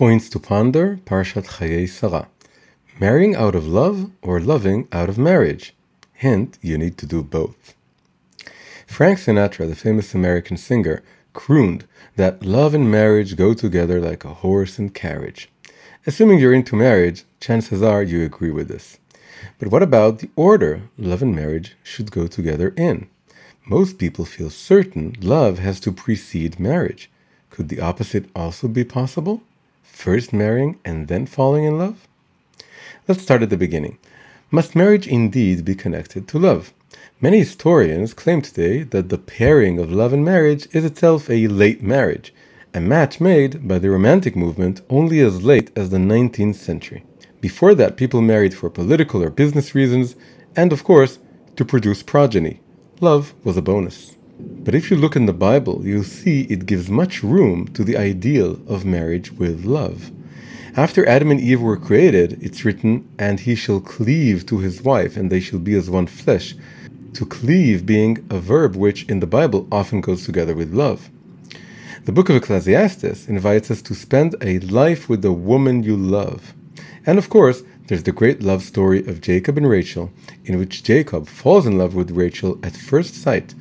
Points to ponder, Parshat Chayei Sarah. Marrying out of love or loving out of marriage? Hint, you need to do both. Frank Sinatra, the famous American singer, crooned that love and marriage go together like a horse and carriage. Assuming you're into marriage, chances are you agree with this. But what about the order love and marriage should go together in? Most people feel certain love has to precede marriage. Could the opposite also be possible? First marrying and then falling in love? Let's start at the beginning. Must marriage indeed be connected to love? Many historians claim today that the pairing of love and marriage is itself a late marriage, a match made by the Romantic movement only as late as the 19th century. Before that, people married for political or business reasons, and of course, to produce progeny. Love was a bonus. But if you look in the Bible, you'll see it gives much room to the ideal of marriage with love. After Adam and Eve were created, it's written, And he shall cleave to his wife, and they shall be as one flesh to cleave being a verb which in the Bible often goes together with love. The book of Ecclesiastes invites us to spend a life with the woman you love. And of course, there's the great love story of Jacob and Rachel, in which Jacob falls in love with Rachel at first sight,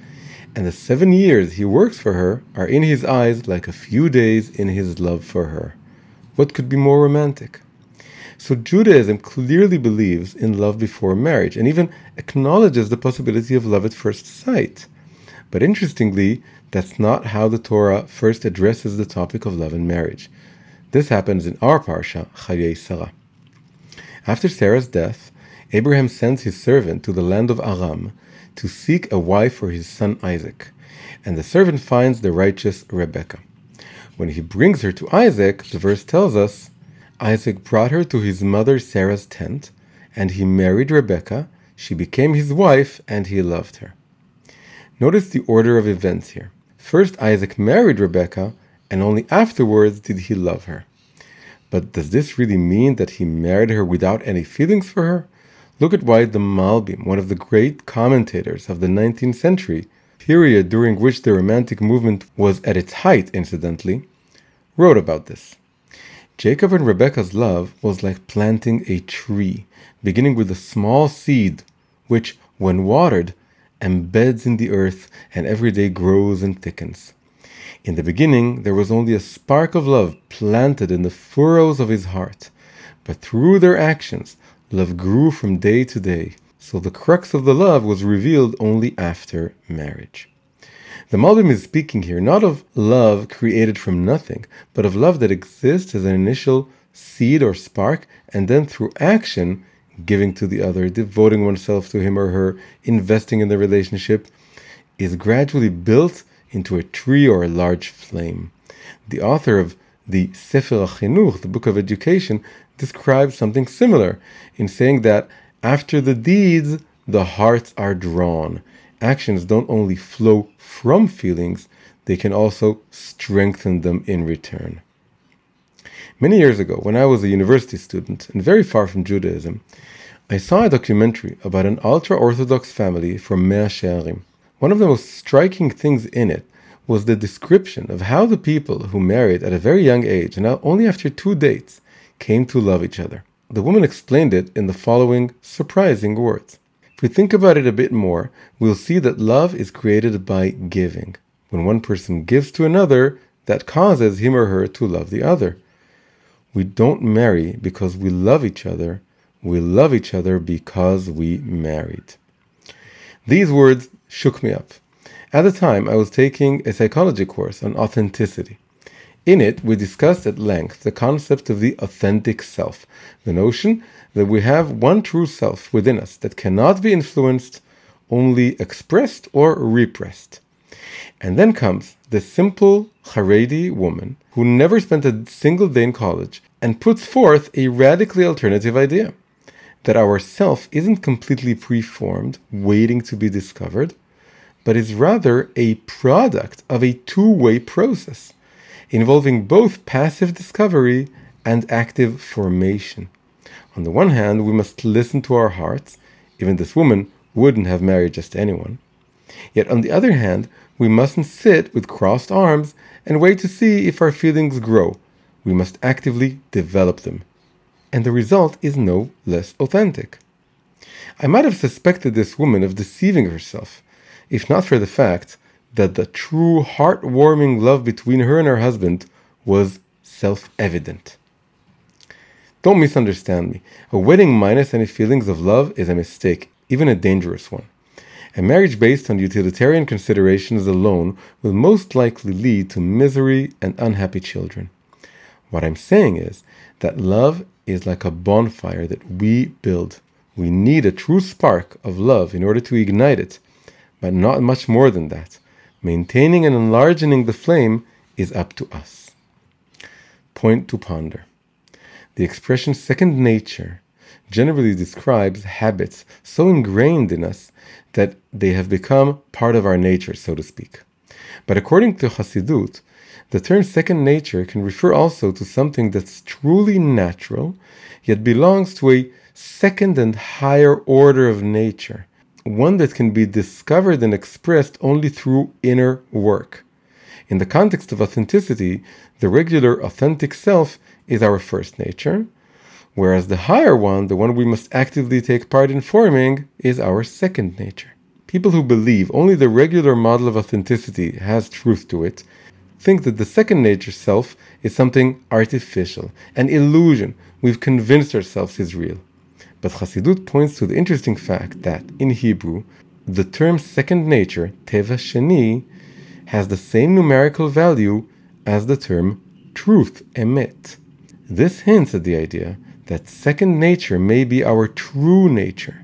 and the seven years he works for her are in his eyes like a few days in his love for her. What could be more romantic? So Judaism clearly believes in love before marriage and even acknowledges the possibility of love at first sight. But interestingly, that's not how the Torah first addresses the topic of love and marriage. This happens in our parsha, Chayei Sarah. After Sarah's death, Abraham sends his servant to the land of Aram to seek a wife for his son Isaac, and the servant finds the righteous Rebekah. When he brings her to Isaac, the verse tells us, Isaac brought her to his mother Sarah's tent, and he married Rebekah. She became his wife, and he loved her. Notice the order of events here. First, Isaac married Rebekah, and only afterwards did he love her. But does this really mean that he married her without any feelings for her? Look at why the Malbim, one of the great commentators of the 19th century, period during which the Romantic movement was at its height, incidentally, wrote about this. Jacob and Rebekah's love was like planting a tree, beginning with a small seed, which, when watered, embeds in the earth and every day grows and thickens. In the beginning, there was only a spark of love planted in the furrows of his heart, but through their actions, love grew from day to day, so the crux of the love was revealed only after marriage. The Malbim is speaking here not of love created from nothing, but of love that exists as an initial seed or spark, and then through action, giving to the other, devoting oneself to him or her, investing in the relationship, is gradually built into a tree or a large flame. The author of the Sefer HaChinuch, the Book of Education, describes something similar in saying that after the deeds, the hearts are drawn actions don't only flow from feelings, they can also strengthen them in return. Many years ago, when I was a university student and very far from Judaism, I saw a documentary about an ultra Orthodox family from Mea Shearim. One of the most striking things in it was the description of how the people who married at a very young age and only after two dates came to love each other. The woman explained it in the following surprising words if we think about it a bit more, we'll see that love is created by giving. When one person gives to another, that causes him or her to love the other. We don't marry because we love each other. We love each other because we married. These words shook me up. At the time, I was taking a psychology course on authenticity. In it, we discussed at length the concept of the authentic self, the notion that we have one true self within us that cannot be influenced, only expressed or repressed. And then comes the simple Haredi woman who never spent a single day in college and puts forth a radically alternative idea that our self isn't completely preformed, waiting to be discovered, but is rather a product of a two way process involving both passive discovery and active formation. On the one hand, we must listen to our hearts. Even this woman wouldn't have married just anyone. Yet on the other hand, we mustn't sit with crossed arms and wait to see if our feelings grow. we must actively develop them. And the result is no less authentic. I might have suspected this woman of deceiving herself, if not for the fact that the true heartwarming love between her and her husband was self evident. Don't misunderstand me. A wedding minus any feelings of love is a mistake, even a dangerous one. A marriage based on utilitarian considerations alone will most likely lead to misery and unhappy children. What I'm saying is that love is like a bonfire that we build. We need a true spark of love in order to ignite it, but not much more than that. Maintaining and enlarging the flame is up to us. Point to ponder. The expression second nature generally describes habits so ingrained in us that they have become part of our nature, so to speak. But according to Hasidut, the term second nature can refer also to something that's truly natural, yet belongs to a second and higher order of nature, one that can be discovered and expressed only through inner work. In the context of authenticity, the regular authentic self is our first nature, whereas the higher one, the one we must actively take part in forming, is our second nature. People who believe only the regular model of authenticity has truth to it think that the second nature self is something artificial, an illusion we've convinced ourselves is real. But Chassidut points to the interesting fact that, in Hebrew, the term second nature, teva sheni, has the same numerical value as the term truth, emet. This hints at the idea that second nature may be our true nature,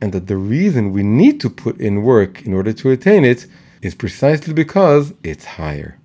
and that the reason we need to put in work in order to attain it is precisely because it's higher.